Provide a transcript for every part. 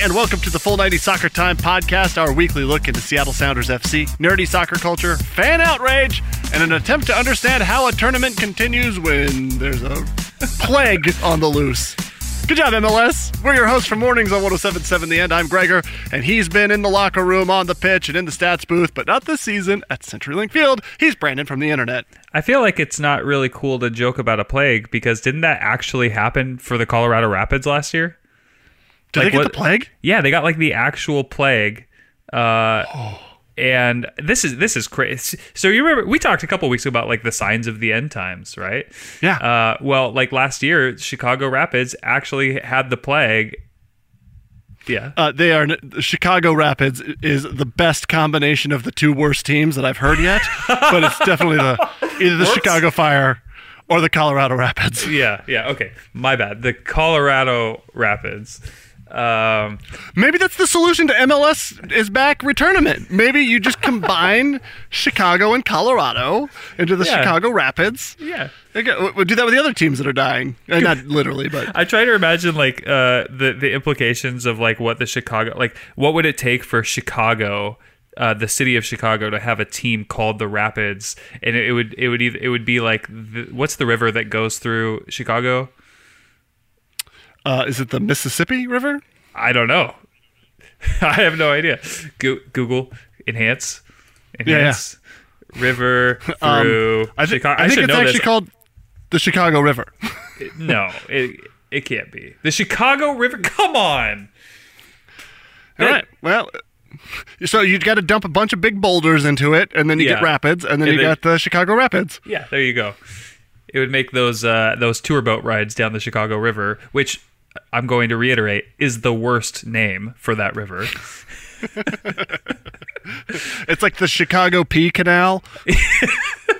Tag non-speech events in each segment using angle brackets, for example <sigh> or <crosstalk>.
and welcome to the Full 90 Soccer Time podcast, our weekly look into Seattle Sounders FC, nerdy soccer culture, fan outrage, and an attempt to understand how a tournament continues when there's a plague on the loose. Good job, MLS. We're your hosts for mornings on 1077 The End. I'm Gregor, and he's been in the locker room, on the pitch, and in the stats booth, but not this season at CenturyLink Field. He's Brandon from the internet. I feel like it's not really cool to joke about a plague because didn't that actually happen for the Colorado Rapids last year? Did Like they get what- the plague? Yeah, they got like the actual plague. Uh, and this is this is crazy. So you remember we talked a couple weeks ago about like the signs of the end times, right? Yeah. Uh, well, like last year, Chicago Rapids actually had the plague. Yeah. Uh, they are Chicago Rapids is the best combination of the two worst teams that I've heard yet, <laughs> but it's definitely the either the Chicago Fire or the Colorado Rapids. yeah. Yeah. Okay. My bad. The Colorado Rapids. Um, Maybe that's the solution to MLS is back returnament. Maybe you just combine <laughs> Chicago and Colorado into the Yeah. Chicago Rapids. yeah. Okay, we'll- we'll do that with the other teams that are dying. Uh, not literally, but I try to imagine like uh, the the implications of like what the Chicago like what would it take for Chicago, uh, the city of Chicago, to have a team called the Rapids, and it, it would it would either it would be like the, what's the river that goes through Chicago? Uh, is it the Mississippi River? I don't know. <laughs> I have no idea. Go- Google enhance yeah. enhance river <laughs> Um, through I, thi- Chicago. I think should it's actually this. called the Chicago River. <laughs> no, it it can't be the Chicago River. Come on. All right. Well, so you got to dump a bunch of big boulders into it, and then you get rapids, and then And you then- got the Chicago Rapids. Yeah, there you go. It would make those uh, those tour boat rides down the Chicago River, which I'm going to reiterate is the worst name for that river. <laughs> It's like the Chicago P Canal. <laughs>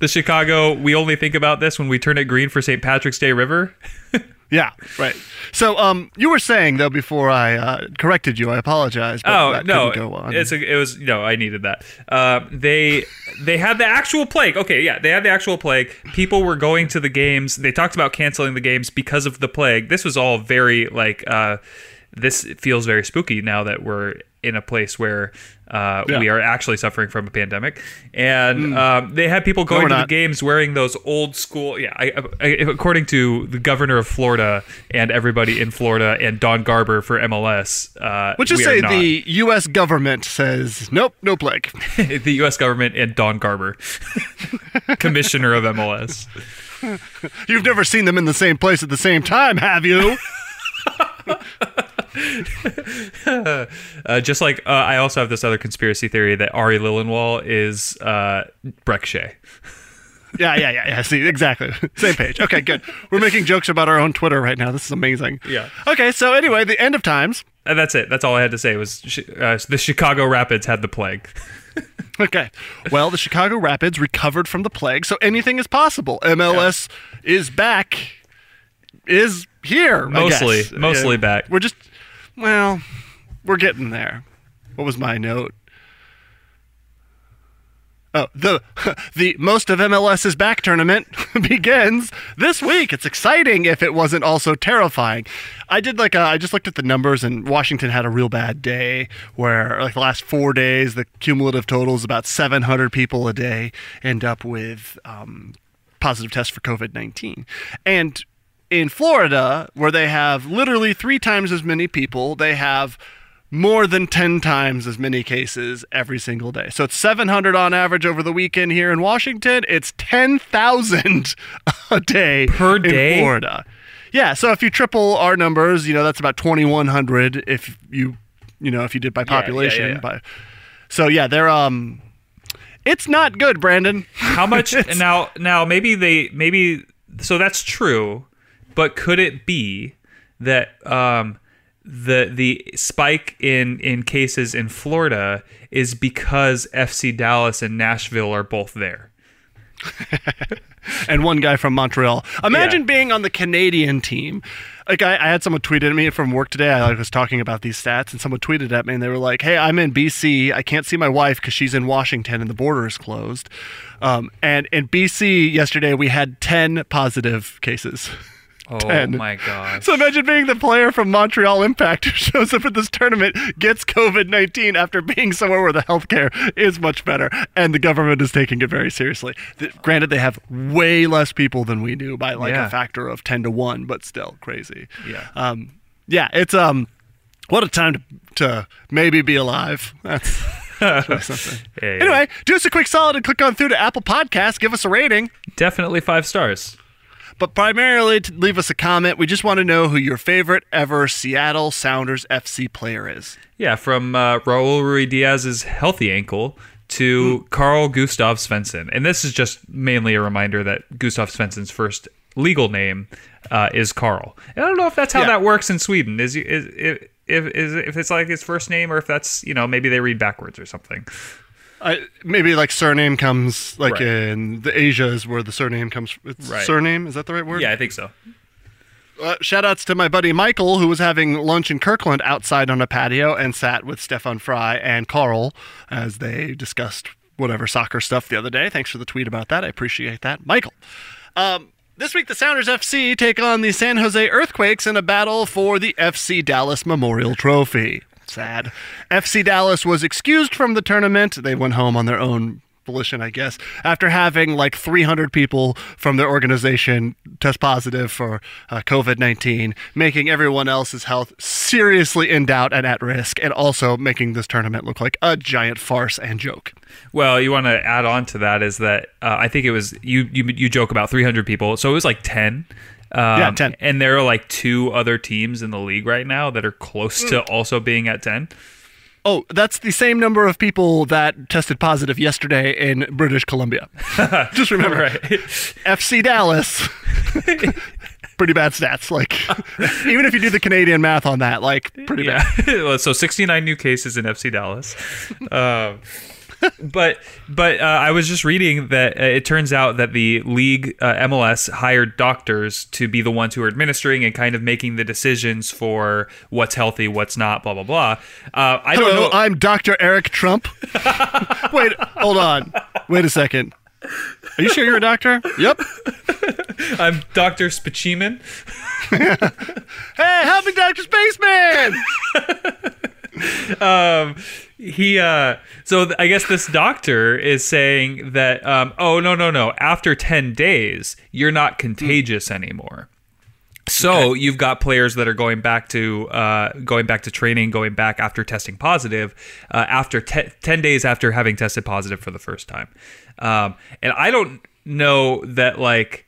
The Chicago, we only think about this when we turn it green for St. Patrick's Day River. <laughs> Yeah, right. So, um, you were saying though before I uh, corrected you, I apologize. But Oh no, couldn't go on. it's a, it was no, I needed that. Uh, they they had the actual plague. Okay, yeah, they had the actual plague. People were going to the games. They talked about canceling the games because of the plague. This was all very like uh, this feels very spooky now that we're in a place where uh, Yeah. we are actually suffering from a pandemic. And um, they had people going we're to the games wearing those old school. Yeah, I, I, according to the governor of Florida and everybody in Florida and Don Garber for MLS, uh, Which is say the U.S. government says nope, no plague. <laughs> the U.S. government and Don Garber, <laughs> commissioner of MLS. <laughs> You've never seen them in the same place at the same time, have you? <laughs> Uh, just like uh, I also have this other conspiracy theory that Ari Liljenwall is uh, Brek Shea. <laughs> yeah, yeah, yeah, yeah. See, exactly. <laughs> Same page. Okay, good. We're making jokes about our own Twitter right now. This is amazing. Yeah. Okay, so anyway, the end of times. And that's it. That's all I had to say was uh, the Chicago Rapids had the plague. Okay. Well, the Chicago Rapids recovered from the plague, so anything is possible. MLS is back. Is here. Mostly- mostly back. We're just well, we're getting there. What was my note? Oh, the <laughs> the most of MLS's back tournament <laughs> begins this week. It's exciting if it wasn't also terrifying. I did like a, I just looked at the numbers and Washington had a real bad day where like the last 4 days the cumulative total is about 700 people a day end up with um, positive tests for COVID-19. And in Florida, where they have literally three times as many people, they have more than 10 times as many cases every single day. So it's 700 on average over the weekend here in Washington. It's 10,000 <laughs> a day Per day in? Florida. Yeah, so if you triple our numbers, you know, that's about 2100 if you you know, if you did by yeah, yeah, population, yeah. by So yeah, they're um it's not good, Brandon. How much <laughs> now? Now maybe they maybe so that's true, but could it be that um, the the spike in in cases in Florida is because FC Dallas and Nashville are both there? <laughs> and one guy from Montreal. Imagine Yeah. being on the Canadian team. Like I, I had someone tweeted at me from work today. I was talking about these stats, and someone tweeted at me, and they were like, "Hey, I'm in BC. I can't see my wife because she's in Washington, and the border is closed." Um, and in BC yesterday, we had ten positive cases. <laughs> Oh 10. my gosh. So imagine being the player from Montreal Impact <laughs> who shows up at this tournament, gets COVID 19 after being somewhere where the healthcare is much better, and the government is taking it very seriously. Th- granted, they have way less people than we do by like Yeah. a factor of 10 to 1, but still crazy. Yeah. Um, yeah, it's um, what a time to, to maybe be alive. <laughs> That's, that's something. <laughs> Yeah, yeah. Anyway, do us a quick solid and click on through to Apple Podcasts. Give us a rating. Definitely five stars. But primarily to leave us a comment, we just want to know who your favorite ever Seattle Sounders FC player is. Yeah, from uh, Raul Ruidiaz's healthy ankle to Carl Gustav Svensson. And this is just mainly a reminder that Gustav Svensson's first legal name uh, is Carl. And I don't know if that's how Yeah. that works in Sweden. Is, is if, if, is if it's like his first name or if that's, you know, maybe they read backwards or something. I, maybe like surname comes like Right. in the Asia is where the surname comes. It's Right. surname is that the right word? Yeah, I think so. Uh, shout outs to my buddy Michael who was having lunch in Kirkland outside on a patio and sat with Stefan Frei and Carl as they discussed whatever soccer stuff the other day. Thanks for the tweet about that. I appreciate that, Michael. Um, this week, the Sounders FC take on the San Jose Earthquakes in a battle for the FC Dallas Memorial Trophy. Sad. FC Dallas was excused from the tournament. They went home on their own volition, I guess, after having like 300 people from their organization test positive for uh, COVID 19, making everyone else's health seriously in doubt and at risk, and also making this tournament look like a giant farce and joke. Well, you want to add on to that is that uh, I think it was you, you you joke about 300 people, so it was like 10. Um, Yeah, 10. And there are like two other teams in the league right now that are close to also being at 10. Oh, that's the same number of people that tested positive yesterday in British Columbia. <laughs> Just remember, Right. FC Dallas. <laughs> pretty bad stats. Like, <laughs> even if you do the Canadian math on that, like, pretty bad. Yeah. Well, so 69 new cases in FC Dallas. Um, but but uh, I was just reading that uh, it turns out that the league uh, MLS hired doctors to be the ones who are administering and kind of making the decisions for what's healthy, what's not, blah blah blah. Uh, I don't Hello, know. I'm Dr. Eric Trump. <laughs> Wait, hold on. Wait a second. Are you sure you're a doctor? Yep. <laughs> I'm Doctor Spaceman. <laughs> Hey, help me, Dr. Spaceman! <laughs> um he uh so th- i guess this doctor is saying that um oh no no no. After 10 days you're not contagious anymore. So you've got players that are going back to uh, going back to training, going back after testing positive, uh, after te- ten days after having tested positive for the first time, um, and I don't know that like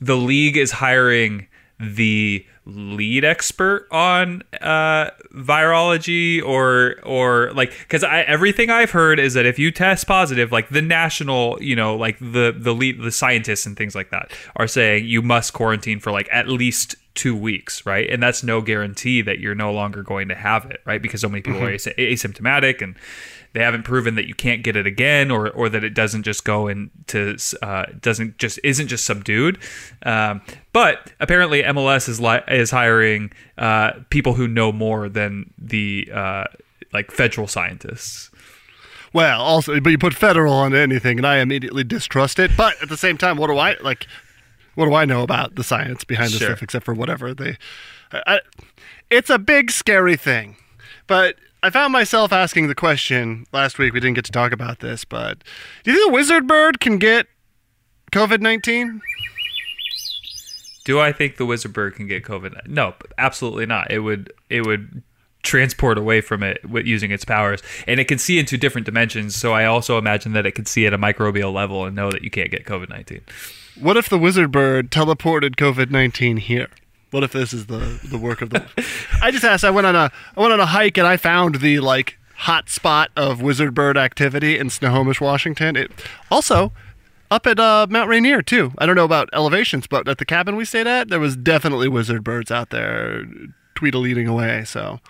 the league is hiring the lead expert on uh, virology or or like because I everything I've heard is that if you test positive, like the national, you know, like the the lead the scientists and things like that are saying you must quarantine for like at least two weeks, right? And that's no guarantee that you're no longer going to have it, right? Because so many people are as- asymptomatic and they haven't proven that you can't get it again or or that it doesn't just go into uh, doesn't just isn't just subdued um, but apparently MLS is li- is hiring uh, people who know more than the uh, like federal scientists Well, also, but you put federal on anything, and I immediately distrust it. But at the same time, what do I like? What do I know about the science behind this Sure. stuff, except for whatever they? I, I- it's a big, scary thing. But I found myself asking the question last week. We didn't get to talk about this, but do you think the wizard bird can get COVID nineteen? do I think the wizard bird can get COVID no absolutely not it would it would transport away from it with using its powers and it can see into different dimensions so I also imagine that it could see at a microbial level and know that you can't get COVID-19 What if the wizard bird teleported COVID nineteen here? What if this is the the work of the? <laughs> I just asked. I went on a I went on a hike and I found the like hot spot of wizard bird activity in Snohomish, Washington. It also up at uh, Mount Rainier too. I don't know about elevations, but at the cabin we stayed at, there was definitely wizard birds out there tweedledeating away. So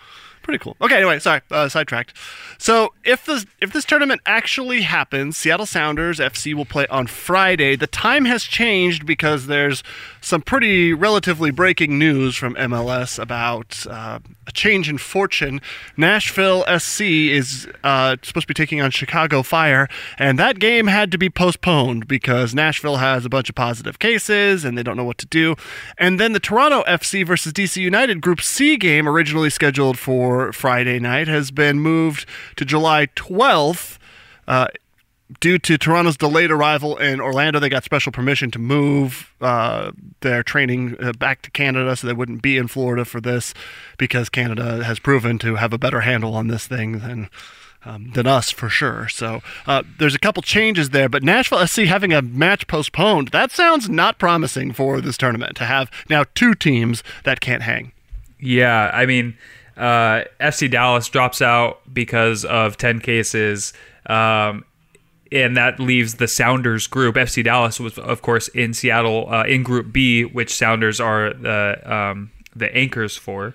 pretty cool. Okay, anyway, sorry, uh, sidetracked. So if this if this tournament actually happens, Seattle Sounders FC will play on Friday. The time has changed because there's some pretty relatively breaking news from MLS about uh, a change in fortune. Nashville SC is uh, supposed to be taking on Chicago Fire, and that game had to be postponed because Nashville has a bunch of positive cases and they don't know what to do. And then the Toronto FC versus DC United Group C game, originally scheduled for Friday night, has been moved to July 12th. Uh, due to Toronto's delayed arrival in Orlando, they got special permission to move uh, their training uh, back to Canada so they wouldn't be in Florida for this because Canada has proven to have a better handle on this thing than. Um, than us for sure. So uh, there's a couple changes there, but Nashville SC having a match postponed, that sounds not promising for this tournament to have now two teams that can't hang. Yeah, I mean, uh, FC Dallas drops out because of 10 cases. Um, and that leaves the Sounders group. FC Dallas was, of course, in Seattle uh, in Group B, which Sounders are the um, the anchors for.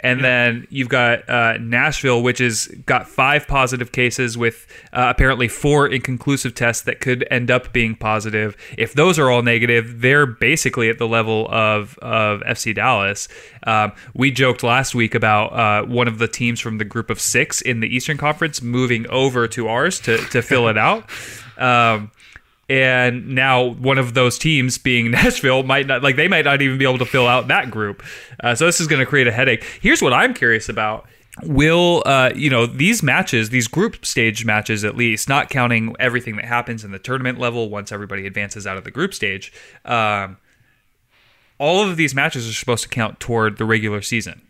And then you've got uh, Nashville, which has got five positive cases with uh, apparently four inconclusive tests that could end up being positive. If those are all negative, they're basically at the level of, of FC Dallas. Um, we joked last week about uh, one of the teams from the group of six in the Eastern Conference moving over to ours to, to fill it out. <laughs> Um, and now one of those teams being <laughs> Nashville might not like they might not even be able to fill out that group. Uh, so this is going to create a headache. Here's what I'm curious about. Will uh, you know these matches, these group stage matches, at least, not counting everything that happens in the tournament level once everybody advances out of the group stage, um, all of these matches are supposed to count toward the regular season.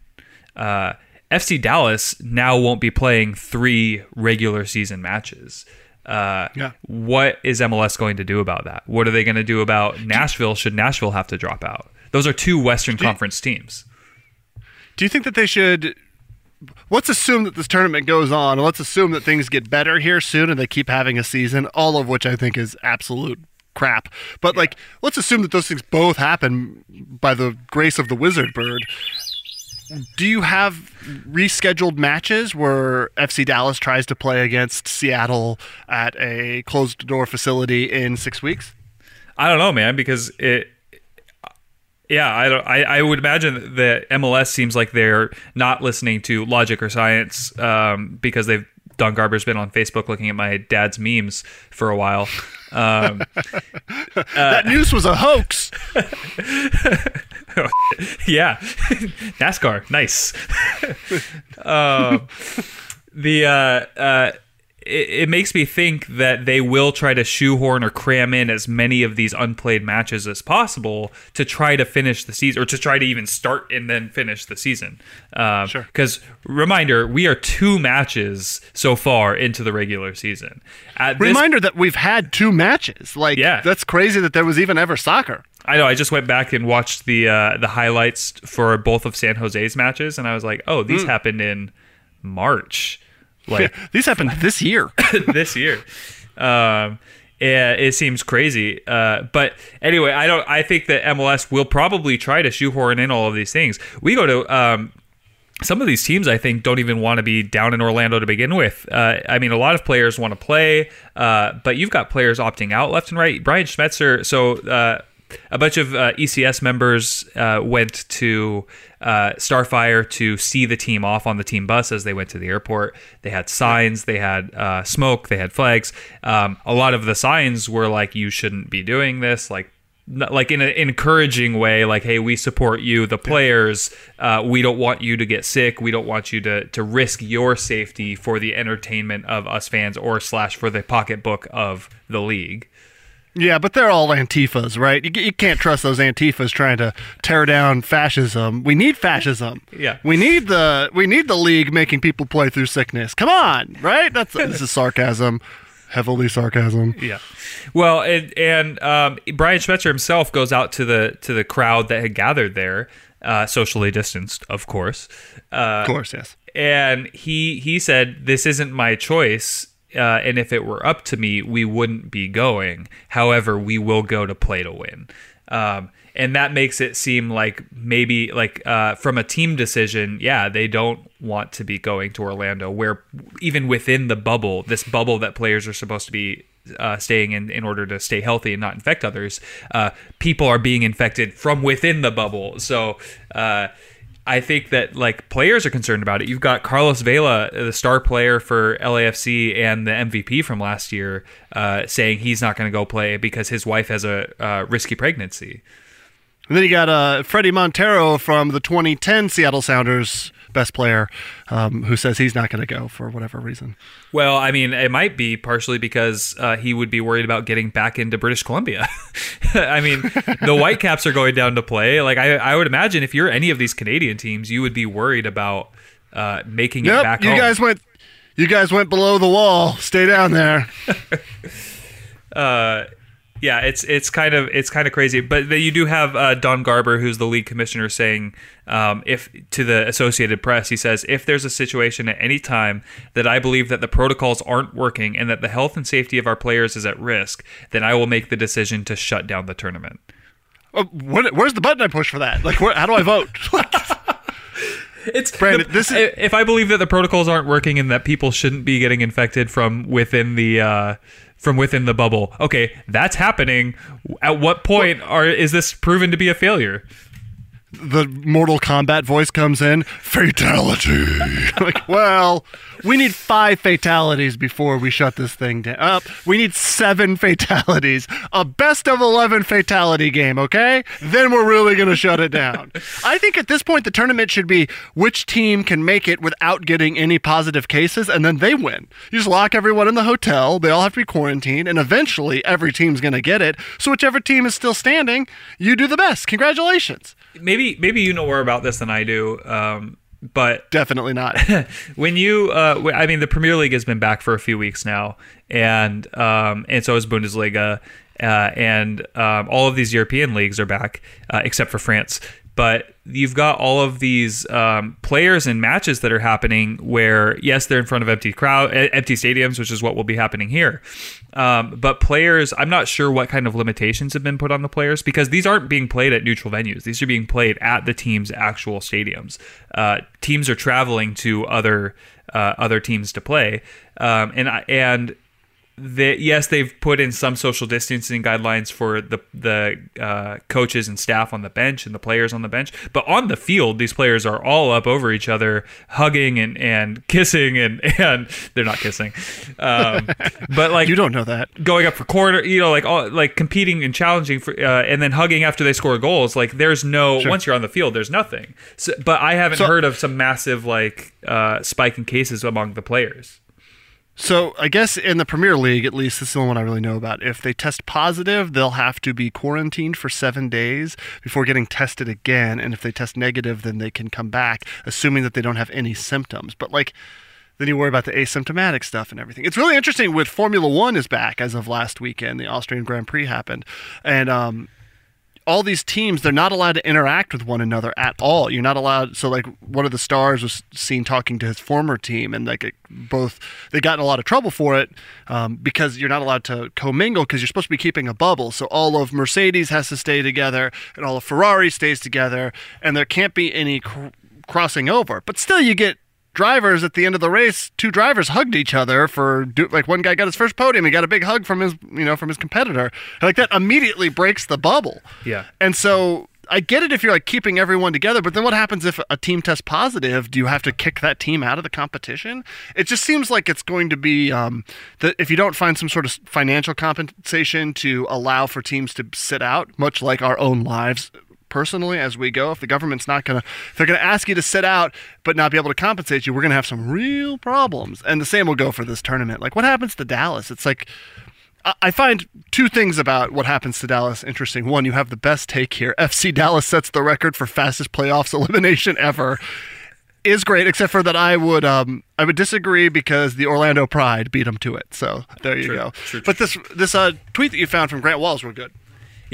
Uh, FC Dallas now won't be playing three regular season matches. Uh, Yeah. What is MLS going to do about that? What are they going to do about Nashville? Should Nashville have to drop out? Those are two Western Conference teams. Do you think that they should? Let's assume that this tournament goes on, and let's assume that things get better here soon, and they keep having a season. All of which I think is absolute crap. But like, let's assume that those things both happen by the grace of the wizard bird. Do you have rescheduled matches where FC Dallas tries to play against Seattle at a closed door facility in six weeks? I don't know, man, because it. Yeah, I don't. I, I would imagine that MLS seems like they're not listening to logic or science um, because they've Don Garber's been on Facebook looking at my dad's memes for a while. Um, <laughs> that news was a hoax. <laughs> <laughs> yeah, <laughs> NASCAR, nice. uh, <laughs> the uh, uh, it, it makes me think that they will try to shoehorn or cram in as many of these unplayed matches as possible to try to finish the season, or to try to even start and then finish the season. Um, Sure. Because reminder, we are two matches so far into the regular season. At this Reminder that we've had two matches. Like, Yeah. that's crazy that there was even ever soccer. I know. I just went back and watched the uh, the highlights for both of San Jose's matches, and I was like, "Oh, these happened in March, like <laughs> These happened this year. <laughs> this year." Um, yeah, it seems crazy. Uh, but anyway, I don't. I think that MLS will probably try to shoehorn in all of these things. We go to. Um, some of these teams, I think, don't even want to be down in Orlando to begin with. Uh, I mean, a lot of players want to play, uh, but you've got players opting out left and right. Brian Schmetzer, so uh, a bunch of uh, ECS members uh, went to uh, Starfire to see the team off on the team bus as they went to the airport. They had signs, they had uh, smoke, they had flags. Um, a lot of the signs were like, "You shouldn't be doing this." Like like in an encouraging way like hey we support you the players uh, we don't want you to get sick we don't want you to to risk your safety for the entertainment of us fans or slash for the pocketbook of the league yeah, but they're all Antifas, right? You, you can't trust those Antifas trying to tear down fascism. We need fascism. Yeah. We need the we need the league making people play through sickness. Come on, right? That's <laughs> this is sarcasm, heavily sarcasm. yeah well and and um, brian schmetzer himself goes out to the to the crowd that had gathered there uh, socially distanced of course uh, Of course, yes. and he he said this isn't my choice uh, and if it were up to me we wouldn't be going. However we will go to play to win. Um, and that makes it seem like maybe like uh, from a team decision yeah they don't want to be going to orlando where even within the bubble this bubble that players are supposed to be uh, staying in in order to stay healthy and not infect others uh, people are being infected from within the bubble. So uh, I think that like players are concerned about it. You've got Carlos Vela, the star player for LAFC and the MVP from last year, uh, saying he's not going to go play because his wife has a uh, risky pregnancy. And then you got uh, Freddie Montero from the 2010 Seattle Sounders best player, um, who says he's not going to go for whatever reason. Well, I mean, it might be partially because uh, he would be worried about getting back into British Columbia. <laughs> I mean, the <laughs> Whitecaps are going down to play. Like, I, I would imagine if you're any of these Canadian teams, you would be worried about uh, making yep, it back you home. guys went. You guys went below the wall. Stay down there. <laughs> uh, yeah, it's it's kind of it's kind of crazy. But you do have uh, Don Garber, who's the league commissioner, saying um, if to the Associated Press, he says if there's a situation at any time that I believe that the protocols aren't working and that the health and safety of our players is at risk, then I will make the decision to shut down the tournament. Uh, what, where's the button I push for that? Like, where, how do I vote? <laughs> It's Brandon, the- this is- if I believe that the protocols aren't working and that people shouldn't be getting infected from within the uh, from within the bubble. Okay, that's happening. At what point are is this proven to be a failure? The Mortal Kombat voice comes in, fatality. <laughs> like, well, we need five fatalities before we shut this thing down. We need seven <laughs> fatalities. A best of eleven fatality game, okay? Then we're really gonna shut it down. I think at this point the tournament should be which team can make it without getting any positive cases, and then they win. You just lock everyone in the hotel. They all have to be quarantined, and eventually every team's gonna get it. So whichever team is still standing, you do the best. Congratulations. Maybe maybe you know more about this than I do. Um, but Definitely not. <laughs> when you uh, I mean the Premier League has been back for a few weeks now, and um, and so is Bundesliga, uh, and um, all of these European leagues are back uh, except for France. But you've got all of these um, players and matches that are happening where yes they're in front of empty crowd empty stadiums which is what will be happening here. Um, but players i'm not sure what kind of limitations have been put on the players because these aren't being played at neutral venues. These are being played at the team's actual stadiums. Uh, teams are traveling to other uh, other teams to play. Um, and and yes, they've put in some social distancing guidelines for the the uh, coaches and staff on the bench and the players on the bench, but on the field, these players are all up over each other, hugging and, and kissing, and <laughs> and they're not kissing, um, but like you don't know that. going up for corner, you know, like all like competing and challenging for, uh, and then hugging after they score goals. Like there's no Sure. once you're on the field, there's nothing. So, but I haven't So- heard of some massive like uh, spike in cases among the players. So I guess in the Premier League, at least this is the only one I really know about. If they test positive, they'll have to be quarantined for seven days before getting tested again. And if they test negative, then they can come back, assuming that they don't have any symptoms. But like, then you worry about the asymptomatic stuff and everything. It's really interesting. With Formula One is back as of last weekend. The Austrian Grand Prix happened, and um, all these teams they're not allowed to interact with one another at all. You're not allowed so like one of the stars was seen talking to his former team and like it, both they got in a lot of trouble for it um, because you're not allowed to commingle because you're supposed to be keeping a bubble. So all of mercedes has to stay together and all of ferrari stays together and there can't be any cr- crossing over. But still you get drivers at the end of the race two drivers hugged each other for like one guy got his first podium he got a big hug from his you know from his competitor like that immediately breaks the bubble Yeah. and so I get it if you're like keeping everyone together, but then what happens if a team tests positive? Do you have to kick that team out of the competition? It just seems like it's going to be um, that if you don't find some sort of financial compensation to allow for teams to sit out, much like our own lives personally as we go if the government's not going to if they're going to ask you to sit out but not be able to compensate you we're going to have some real problems and the same will go for this tournament like what happens to dallas it's like I- find two things about what happens to Dallas interesting. One, you have the best take here. FC Dallas sets the record for fastest playoffs <laughs> elimination ever. Is great, except for that I would um I would disagree because the Orlando Pride beat them to it. So there you True, go. true, but this this uh tweet that you found from Grant Wahl's were good.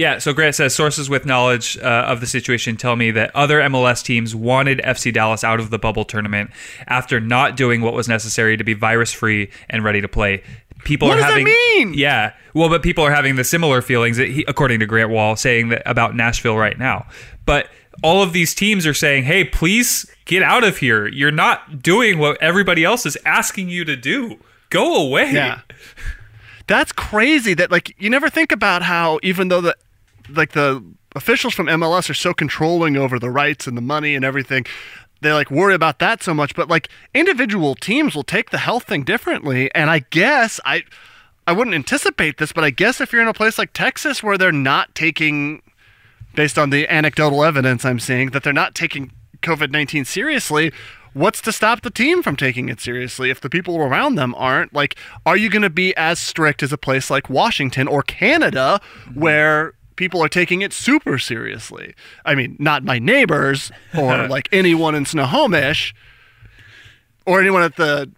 Yeah, so Grant says sources with knowledge uh, of the situation tell me that other MLS teams wanted FC Dallas out of the bubble tournament after not doing what was necessary to be virus free and ready to play. People What are does that having mean? Yeah, well, but people are having the similar feelings that he, according to Grant Wahl, saying that about Nashville right now. But all of these teams are saying, "Hey, please get out of here. You're not doing what everybody else is asking you to do. Go away." Yeah. That's crazy that like you never think about how even though the like the officials from MLS are so controlling over the rights and the money and everything. They like worry about that so much, but like individual teams will take the health thing differently. And I guess I I wouldn't anticipate this, but I guess if you're in a place like Texas where they're not taking based on the anecdotal evidence I'm seeing that they're not taking COVID-19 seriously, what's to stop the team from taking it seriously if the people around them aren't? Like, are you going to be as strict as a place like Washington or Canada where people are taking it super seriously? I mean, not my neighbors or <laughs> like anyone in Snohomish or anyone at the,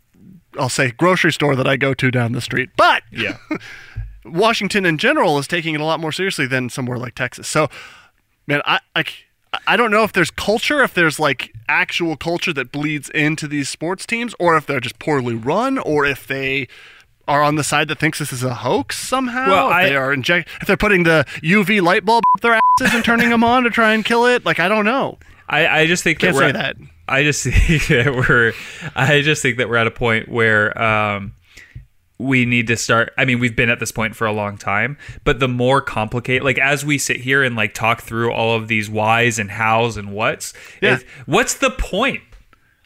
I'll say, grocery store that I go to down the street. But Yeah. <laughs> Washington in general is taking it a lot more seriously than somewhere like Texas. So, man, I I I don't know if there's culture, if there's like actual culture that bleeds into these sports teams, or if they're just poorly run, or if they are on the side that thinks this is a hoax somehow. Well, if I- they are inject if they're putting the UV light bulb up their asses and turning them on to try and kill it. Like I don't know. I, I just think Can't that we're say at- that. I just <laughs> think that we're I just think that we're at a point where um, we need to start I mean we've been at this point for a long time but the more complicated like as we sit here and like talk through all of these whys and hows and whats Yeah. is- what's the point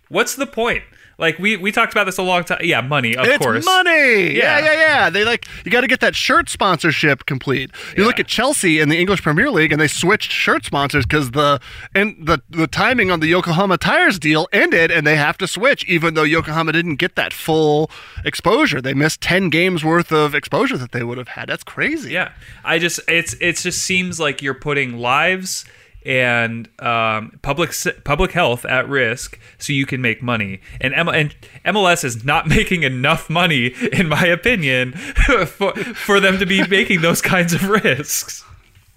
what's the point like we we talked about this a long time yeah money of it's course money. Yeah, Yeah. yeah, yeah. They like you got to get that shirt sponsorship complete. You look at Chelsea in the English Premier League, and they switched shirt sponsors because the and the the timing on the Yokohama Tires deal ended, and they have to switch, even though Yokohama didn't get that full exposure. They missed ten games worth of exposure that they would have had. That's crazy. Yeah, I just it's it just seems like you're putting lives and um, public public health at risk so you can make money. And M- and MLS is not <laughs> making enough money, in my opinion, <laughs> for for them to be <laughs> making those kinds of risks.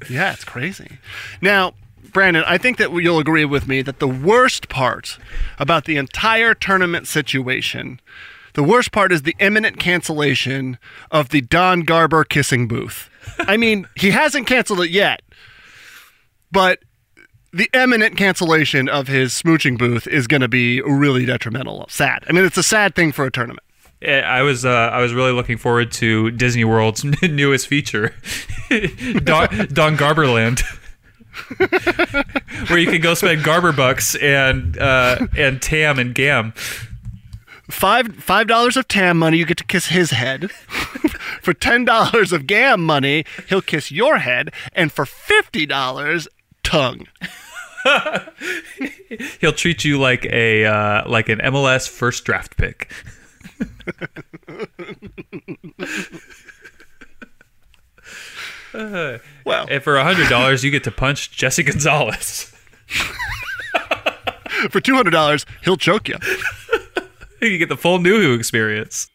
Yeah, it's crazy. Now, Brandon, I think that you'll agree with me that the worst part about the entire tournament situation, the worst part is the imminent cancellation of the Don Garber kissing booth. I mean, he hasn't canceled it yet, but the imminent cancellation of his smooching booth is going to be really detrimental. Sad. I mean, it's a sad thing for a tournament. I was uh, I was really looking forward to Disney World's <laughs> newest feature, <laughs> Don, Don Garberland. <laughs> Where you can go spend Garber bucks and uh, and Tam and Gam. five five dollars of Tam money, you get to kiss his head. for ten dollars of Gam money, he'll kiss your head, and for fifty dollars, tongue. <laughs> He'll treat you like a uh, like an MLS first draft pick. <laughs> Well, And for hundred dollars, you get to punch Jesse Gonzalez. <laughs> for two hundred dollars, he'll choke you. you get the full Nouhou experience.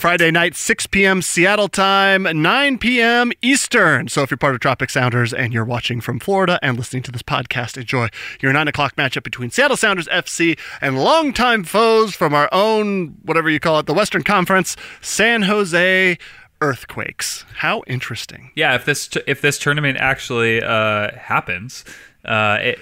Friday night, 6 p.m. Seattle time, 9 p.m. Eastern. So if you're part of Tropic Sounders and you're watching from Florida and listening to this podcast, enjoy your 9 o'clock matchup between Seattle Sounders FC and longtime foes from our own, whatever you call it, the Western Conference, San Jose Earthquakes. How interesting. Yeah, if this t- if this tournament actually uh, happens, uh, it,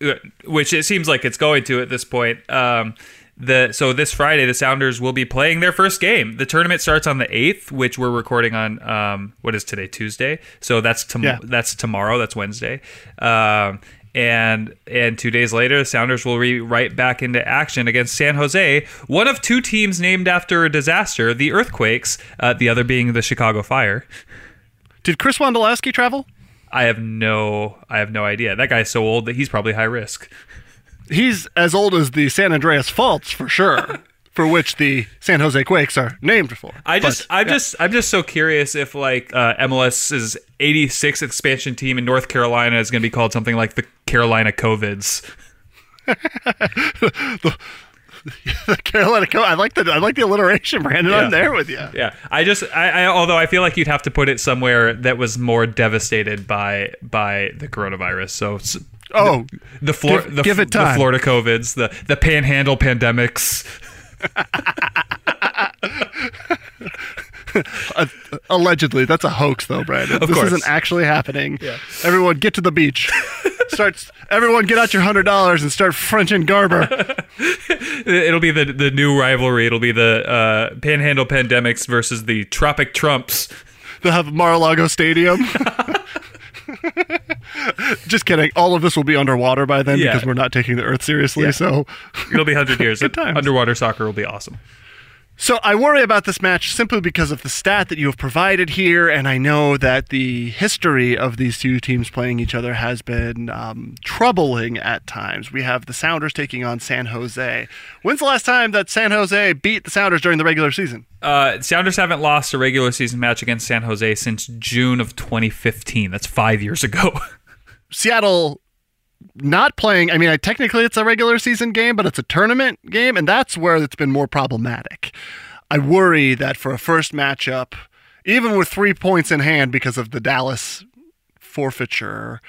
uh, which it seems like it's going to at this point. Um, the so this Friday the Sounders will be playing their first game. The tournament starts on the eighth, which we're recording on um, what is today Tuesday. So that's tom- Yeah. that's tomorrow. That's Wednesday. Um, and and two days later, the Sounders will be right back into action against San Jose, one of two teams named after a disaster, the Earthquakes, uh, the other being the Chicago Fire. Did Chris Wondolowski travel? I have no I have no idea. That guy's so old that he's probably high risk. He's as old as the San Andreas Faults for sure, <laughs> for which the San Jose Quakes are named for. I just But, I'm yeah. just I'm just so curious if like uh, MLS's 86th expansion team in North Carolina is going to be called something like the Carolina Covids. <laughs> The Carolina. Co- I like the I like the alliteration, Brandon. Yeah. I'm there with you. Yeah, I just I, I although I feel like you'd have to put it somewhere that was more devastated by by the coronavirus. So s- Oh, the Flor- Give- the, give it the. Florida Covids, the the Panhandle pandemics. <laughs> <laughs> allegedly, that's a hoax, though, Brandon. this course. isn't actually happening. Everyone, get to the beach. Starts everyone get out your hundred dollars and start Frenching Garber. <laughs> It'll be the the new rivalry. It'll be the uh, Panhandle Pandemics versus the Tropic Trumps. They'll have Mar-a-Lago Stadium. <laughs> Just kidding. All of this will be underwater by then Yeah. because we're not taking the Earth seriously. Yeah. So, It'll be hundred years. <laughs> Good times. Underwater soccer will be awesome. So I worry about this match simply because of the stat that you have provided here, and I know that the history of these two teams playing each other has been um, troubling at times. We have the Sounders taking on San Jose. When's the last time that San Jose beat the Sounders during the regular season? Uh, Sounders haven't lost a regular season match against San Jose since June of 2015. That's five years ago. <laughs> Seattle not playing. I mean, I, technically it's a regular season game, but it's a tournament game, and that's where it's been more problematic. I worry that for a first matchup, even with three points in hand because of the Dallas forfeiture,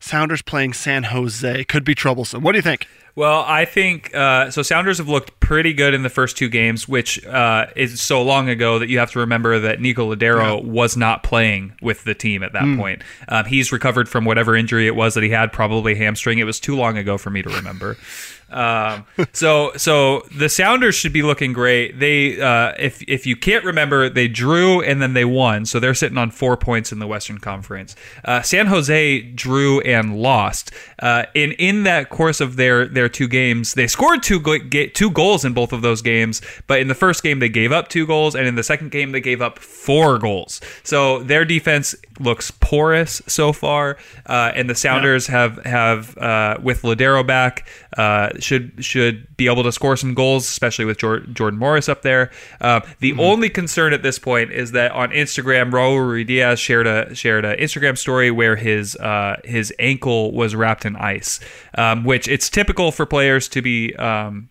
Sounders playing San Jose could be troublesome. What do you think? Well, I think uh, so. Sounders have looked pretty good in the first two games, which uh, is so long ago that you have to remember that Nico Lodeiro was not playing with the team at that point. Um, he's recovered from whatever injury it was that he had, probably hamstring. It was too long ago for me to remember. <laughs> Um, so, so the Sounders should be looking great. They, uh, if if you can't remember, they drew and then they won, so they're sitting on four points in the Western Conference. Uh, San Jose drew and lost. Uh, in in that course of their their two games, they scored two go- two goals in both of those games. But in the first game, they gave up two goals, and in the second game, they gave up four goals. So their defense looks porous so far, uh, and the Sounders have have uh, with Lodeiro back uh, should should be able to score some goals, especially with Jor- Jordan Morris up there. Uh, the only concern at this point is that on Instagram, Raul Ruidiaz shared a shared an Instagram story where his uh, his ankle was wrapped in ice, um, which it's typical for players to be. Um,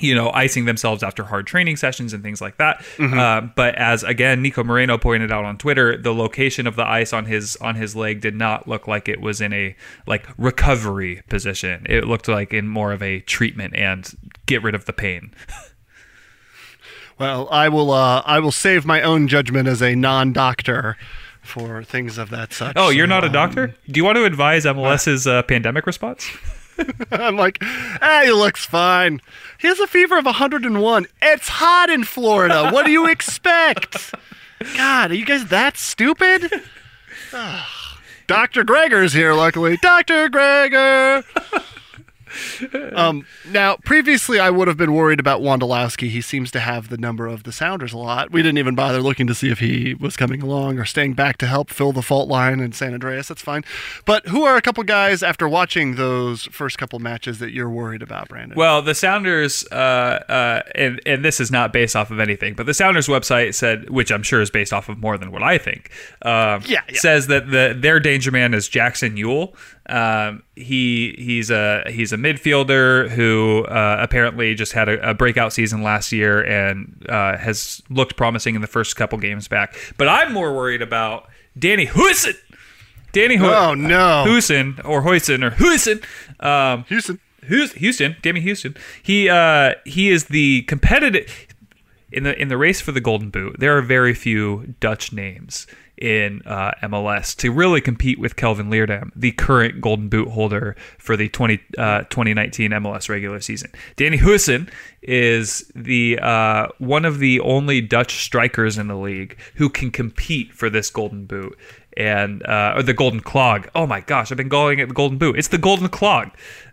you know, icing themselves after hard training sessions and things like that. Uh, but as again, Nico Moreno pointed out on Twitter, the location of the ice on his on his leg did not look like it was in a like recovery position. It looked like in more of a treatment and get rid of the pain. Well, I will. Uh, I will save my own judgment as a non-doctor for things of that such. Oh, you're not a Um, doctor? Do you want to advise MLS's uh, pandemic response? <laughs> <laughs> I'm like, hey, he looks fine. He has a fever of 101. It's hot in Florida. What do you <laughs> expect? God, are you guys that stupid? <laughs> Ah, Dr. Gregor's here, luckily. Dr. Gregor. <laughs> um, now, previously, I would have been worried about Wondolowski. He seems to have the number of the Sounders a lot. We didn't even bother looking to see if he was coming along or staying back to help fill the fault line in San Andreas. That's fine. But who are a couple guys after watching those first couple matches that you're worried about, Brandon? Well, the Sounders, uh, uh, and and this is not based off of anything, but the Sounders website said, which I'm sure is based off of more than what I think. Um, Yeah, yeah. says that the their danger man is Jackson Yueill. Um, he he's a he's a midfielder who uh, apparently just had a, a breakout season last year and uh, has looked promising in the first couple games back. But I'm more worried about Danny Hoesen. Danny Hu- Oh, no. Huison or Huison or Huison. Um, Houston. Who's Houston? Damien Houston. He uh he is the competitive in the in the race for the Golden Boot. There are very few Dutch names in uh, MLS to really compete with Kelvin Leerdam, the current Golden Boot holder for the 20, uh, 2019 MLS regular season. Danny Hoesen is the uh, one of the only Dutch strikers in the league who can compete for this Golden Boot and uh, or the Golden Clog. Oh my gosh, I've been calling it the Golden Boot. It's the Golden Clog.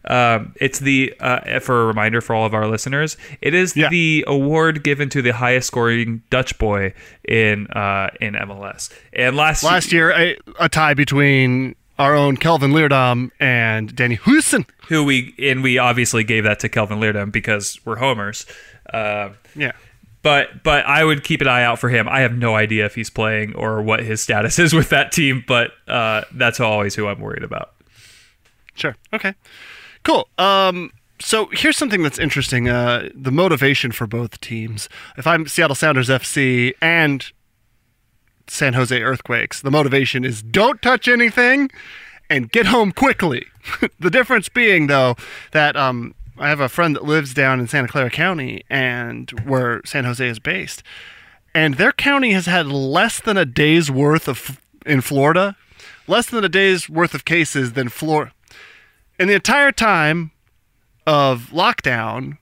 Um, it's the uh, for a reminder for all of our listeners. It is Yeah. the award given to the highest scoring Dutch boy in uh, in MLS. And last Last year, a, a tie between our own Kelvin Leerdam and Danny Houston. who we and we obviously gave that to Kelvin Leerdam because we're homers. Uh, Yeah. But but I would keep an eye out for him. I have no idea if he's playing or what his status <laughs> is with that team, but uh, that's always who I'm worried about. Sure. Okay. Cool. Um, so here's something that's interesting. Uh, the motivation for both teams. If I'm Seattle Sounders FC and San Jose Earthquakes, the motivation is don't touch anything and get home quickly. <laughs> the difference being, though, that um, I have a friend that lives down in Santa Clara County and where San Jose is based, and their county has had less than a day's worth of in Florida, less than a day's worth of cases than Florida. in the entire time of lockdown,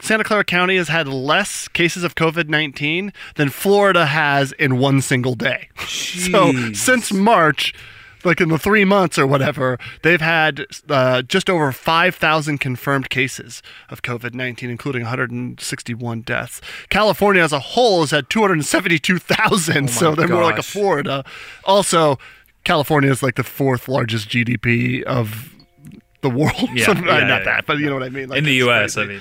Santa Clara County has had less cases of COVID 19 than Florida has in one single day. <laughs> So since March, like in the three months or whatever, they've had uh, just over 5,000 confirmed cases of COVID 19, including 161 deaths. California as a whole has had 272,000, so they're more like a gosh. Florida. Also, California is like the fourth largest GDP of the world. Yeah, uh, <laughs> yeah, not yeah, that, but you know what I mean. Like, in the U.S., I mean,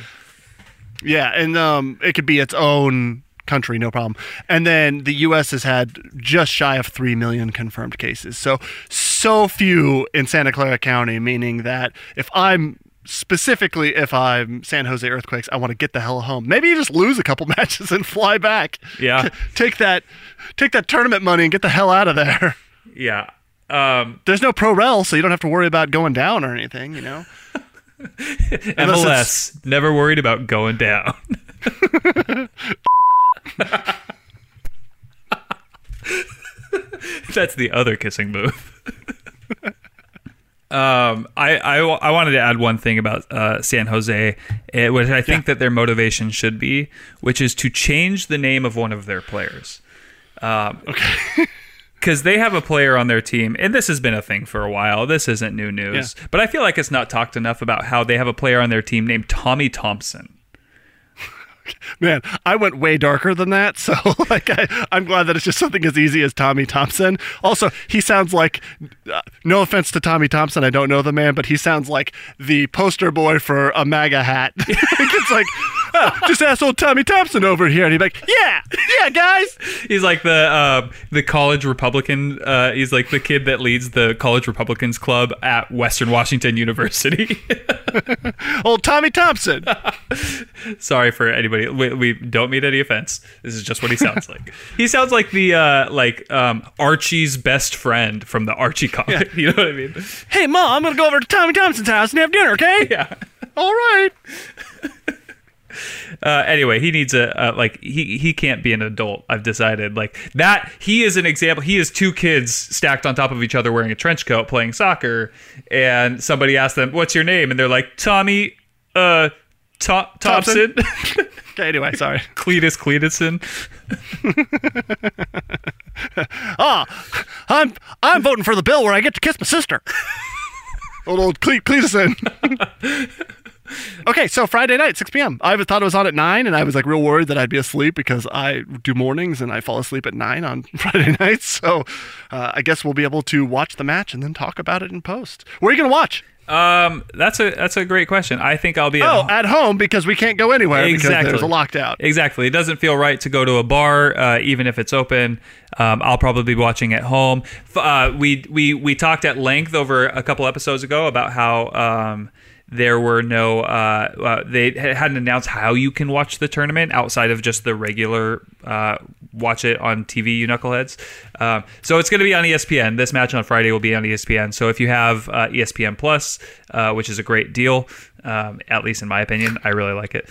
Yeah, and um, it could be its own country, no problem. And then the U.S. has had just shy of three million confirmed cases. So so few in Santa Clara County, meaning that if I'm specifically if I'm San Jose Earthquakes, I want to get the hell home. Maybe you just lose a couple <laughs> matches and fly back. Yeah. take that take that tournament money and get the hell out of there. <laughs> yeah. Um, There's no pro rel, so you don't have to worry about going down or anything. You know. <laughs> MLS never worried about going down. <laughs> That's the other kissing move. <laughs> um, I, I I wanted to add one thing about uh, San Jose, eh, which I think that their motivation should be, which is to change the name of one of their players. Um, okay. <laughs> Because they have a player on their team, and this has been a thing for a while. This isn't new news, but I feel like it's not talked enough about how they have a player on their team named Tommy Thompson. <laughs> Man, I went way darker than that. <laughs> So, like, I, I'm glad that it's just something as easy as Tommy Thompson. Also, he sounds like, uh, no offense to Tommy Thompson, I don't know the man, but he sounds like the poster boy for a MAGA hat. <laughs> it's like, oh, <laughs> just ask old Tommy Thompson over here. And he'd be like, yeah, yeah, guys. He's like the uh, the college Republican. Uh, he's like the kid that leads the college Republicans club at Western Washington University. <laughs> Old Tommy Thompson. <laughs> Sorry for anybody. We, we don't mean any offense. This is just what he sounds like. he sounds like the uh, like um, Archie's best friend from the Archie comic. You know what I mean? hey, Mom, I'm going to go over to Tommy Thompson's house and have dinner, okay? Yeah. All right. Uh, anyway, he needs a uh, like he he can't be an adult. I've decided like that. He is an example. He is two kids stacked on top of each other wearing a trench coat playing soccer, and somebody asks them, "What's your name?" and they're like, "Tommy, uh, Tho- Thompson, <laughs> <laughs> Okay, anyway, sorry. Cletus Cletuson." <laughs> Ah, I'm I'm voting for the bill where I get to kiss my sister. old old Cle- Cletuson. <laughs> okay, so Friday night, 6 p.m. I thought it was on at 9, and I was like real worried that I'd be asleep because I do mornings and I fall asleep at 9 on <laughs> Friday nights. So uh, I guess we'll be able to watch the match and then talk about it in post. Where are you going to watch? Um, that's a that's a great question. I think I'll be at Oh, home. at home because we can't go anywhere Exactly. because there's a lockdown. Exactly. It doesn't feel right to go to a bar, uh, even if it's open. Um, I'll probably be watching at home. Uh, we we we talked at length over a couple episodes ago about how um, there were no uh, uh, they hadn't announced how you can watch the tournament outside of just the regular uh, watch it on TV, you knuckleheads. Um, so it's going to be on ESPN. This match on Friday will be on ESPN. So if you have uh, ESPN Plus, uh, which is a great deal, um, at least in my opinion, I really like it.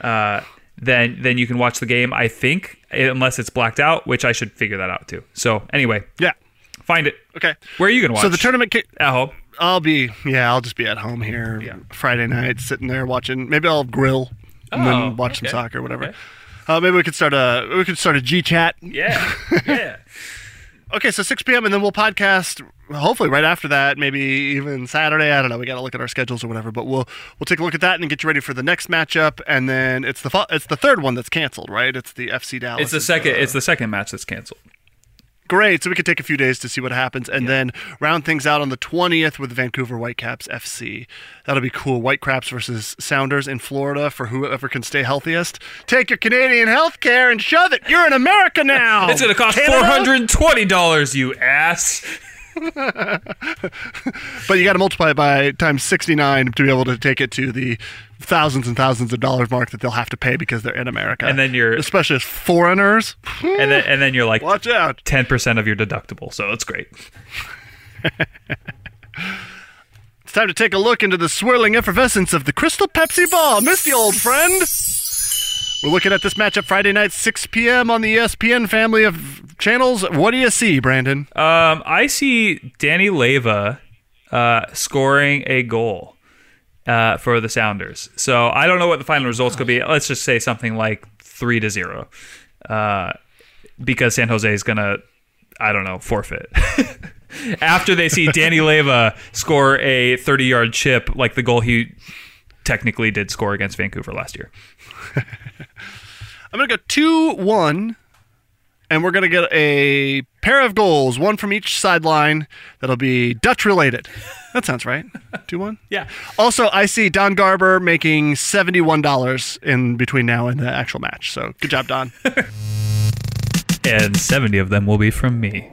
Uh, then then you can watch the game. I think unless it's blacked out, which I should figure that out too. So anyway, Yeah. find it. Okay. Where are you gonna watch? So the tournament. Ki- at home. I'll be yeah, I'll just be at home here Yeah. Friday night, sitting there watching. Maybe I'll grill and Oh, then watch okay. some soccer, or whatever. Okay. Uh, maybe we could start a we could start a G chat. Yeah, <laughs> yeah. Okay, so 6 p.m. and then we'll podcast. Hopefully, right after that, maybe even Saturday. I don't know. We got to look at our schedules or whatever. But we'll we'll take a look at that and get you ready for the next matchup. And then it's the it's the third one that's canceled, right? It's the FC Dallas. It's the second. It's the second match that's canceled. Great. So we could take a few days to see what happens and then round things out on the 20th with Vancouver Whitecaps FC. That'll be cool. Whitecaps versus Sounders in Florida for whoever can stay healthiest. Take your Canadian health care and shove it. You're in America now. <laughs> It's gonna cost Canada? four hundred and twenty dollars. You ass. But you got to multiply it by times 69 to be able to take it to the thousands and thousands of dollars mark that they'll have to pay because they're in America. And then you're- especially as foreigners. And then and then you're like Watch out. ten percent of your deductible. So it's great. It's time to take a look into the swirling effervescence of the Crystal Pepsi Ball. Misty, old friend. We're looking at this matchup Friday night, 6 p.m. on the ESPN family of channels. What do you see, Brandon? Um, I see Danny Leyva uh, scoring a goal. uh, for the Sounders. So I don't know what the final results could be. Let's just say something like three to zero, uh, because San Jose is gonna, I don't know, forfeit. <laughs> After they see Danny Leyva score a 30 yard chip like the goal he technically did score against Vancouver last year. <laughs> I'm gonna go two one, and we're gonna get a pair of goals, one from each sideline. That'll be Dutch related. <laughs> That sounds right. Two one. Yeah. Also, I see Don Garber making seventy one dollars in between now and the actual match. So good job, Don. <laughs> And 70 of them will be from me.